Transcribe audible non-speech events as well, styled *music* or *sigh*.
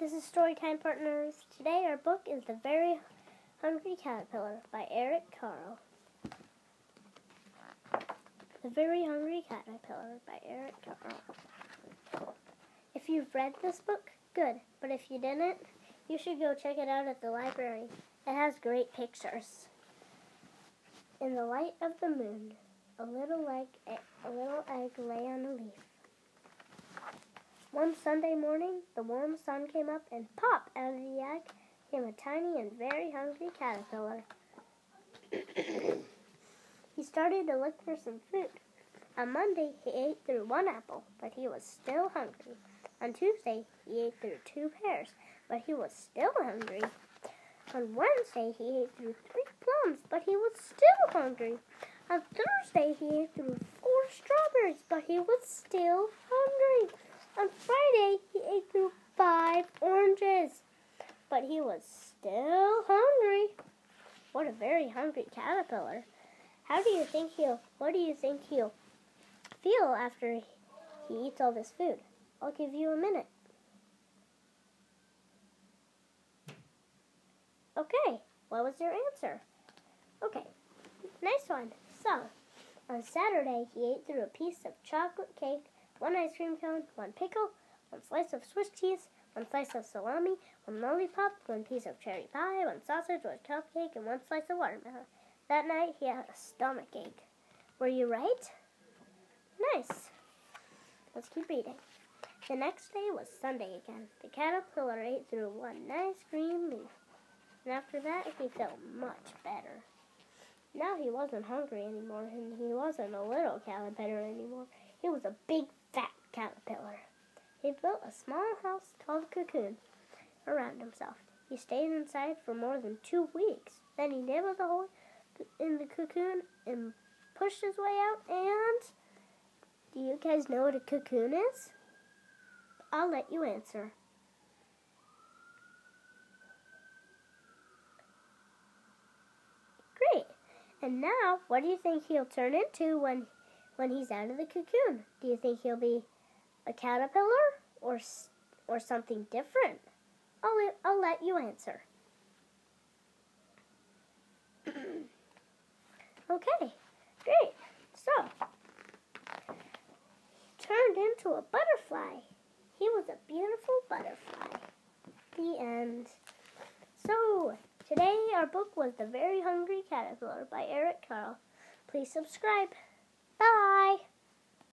this is Storytime Partners. Today our book is The Very Hungry Caterpillar by Eric Carle. The Very Hungry Caterpillar by Eric Carle. If you've read this book, good. But if you didn't, you should go check it out at the library. It has great pictures. In the light of the moon, a little egg, a little egg lay on a leaf. One Sunday morning, the warm sun came up, and pop out of the egg came a tiny and very hungry caterpillar. he started to look for some food. On Monday, he ate through one apple, but he was still hungry. On Tuesday, he ate through two pears, but he was still hungry. On Wednesday, he ate through three plums, but he was still hungry. On Thursday, he ate through four strawberries, but he was still hungry. On Friday, he ate through five oranges, but he was still hungry. What a very hungry caterpillar. How do you think he'll, what do you think he'll feel after he eats all this food? I'll give you a minute. Okay, what was your answer? Okay, nice one. So, on Saturday, he ate through a piece of chocolate cake one ice cream cone, one pickle, one slice of Swiss cheese, one slice of salami, one lollipop, one piece of cherry pie, one sausage, one cupcake, and one slice of watermelon. That night he had a stomach ache. Were you right? Nice. Let's keep reading. The next day was Sunday again. The caterpillar ate through one nice green leaf. And after that, he felt much better. Now he wasn't hungry anymore, and he wasn't a little caterpillar anymore. He was a big fat caterpillar. He built a small house called cocoon around himself. He stayed inside for more than two weeks. Then he nibbled a hole in the cocoon and pushed his way out. And do you guys know what a cocoon is? I'll let you answer. Great. And now, what do you think he'll turn into when when he's out of the cocoon? Do you think he'll be a caterpillar or or something different? I'll I'll let you answer. *clears throat* okay, great. So, turned into a butterfly. He was a beautiful butterfly. The end. So, today our book was The Very Hungry Caterpillar by Eric Carle. Please subscribe. Bye.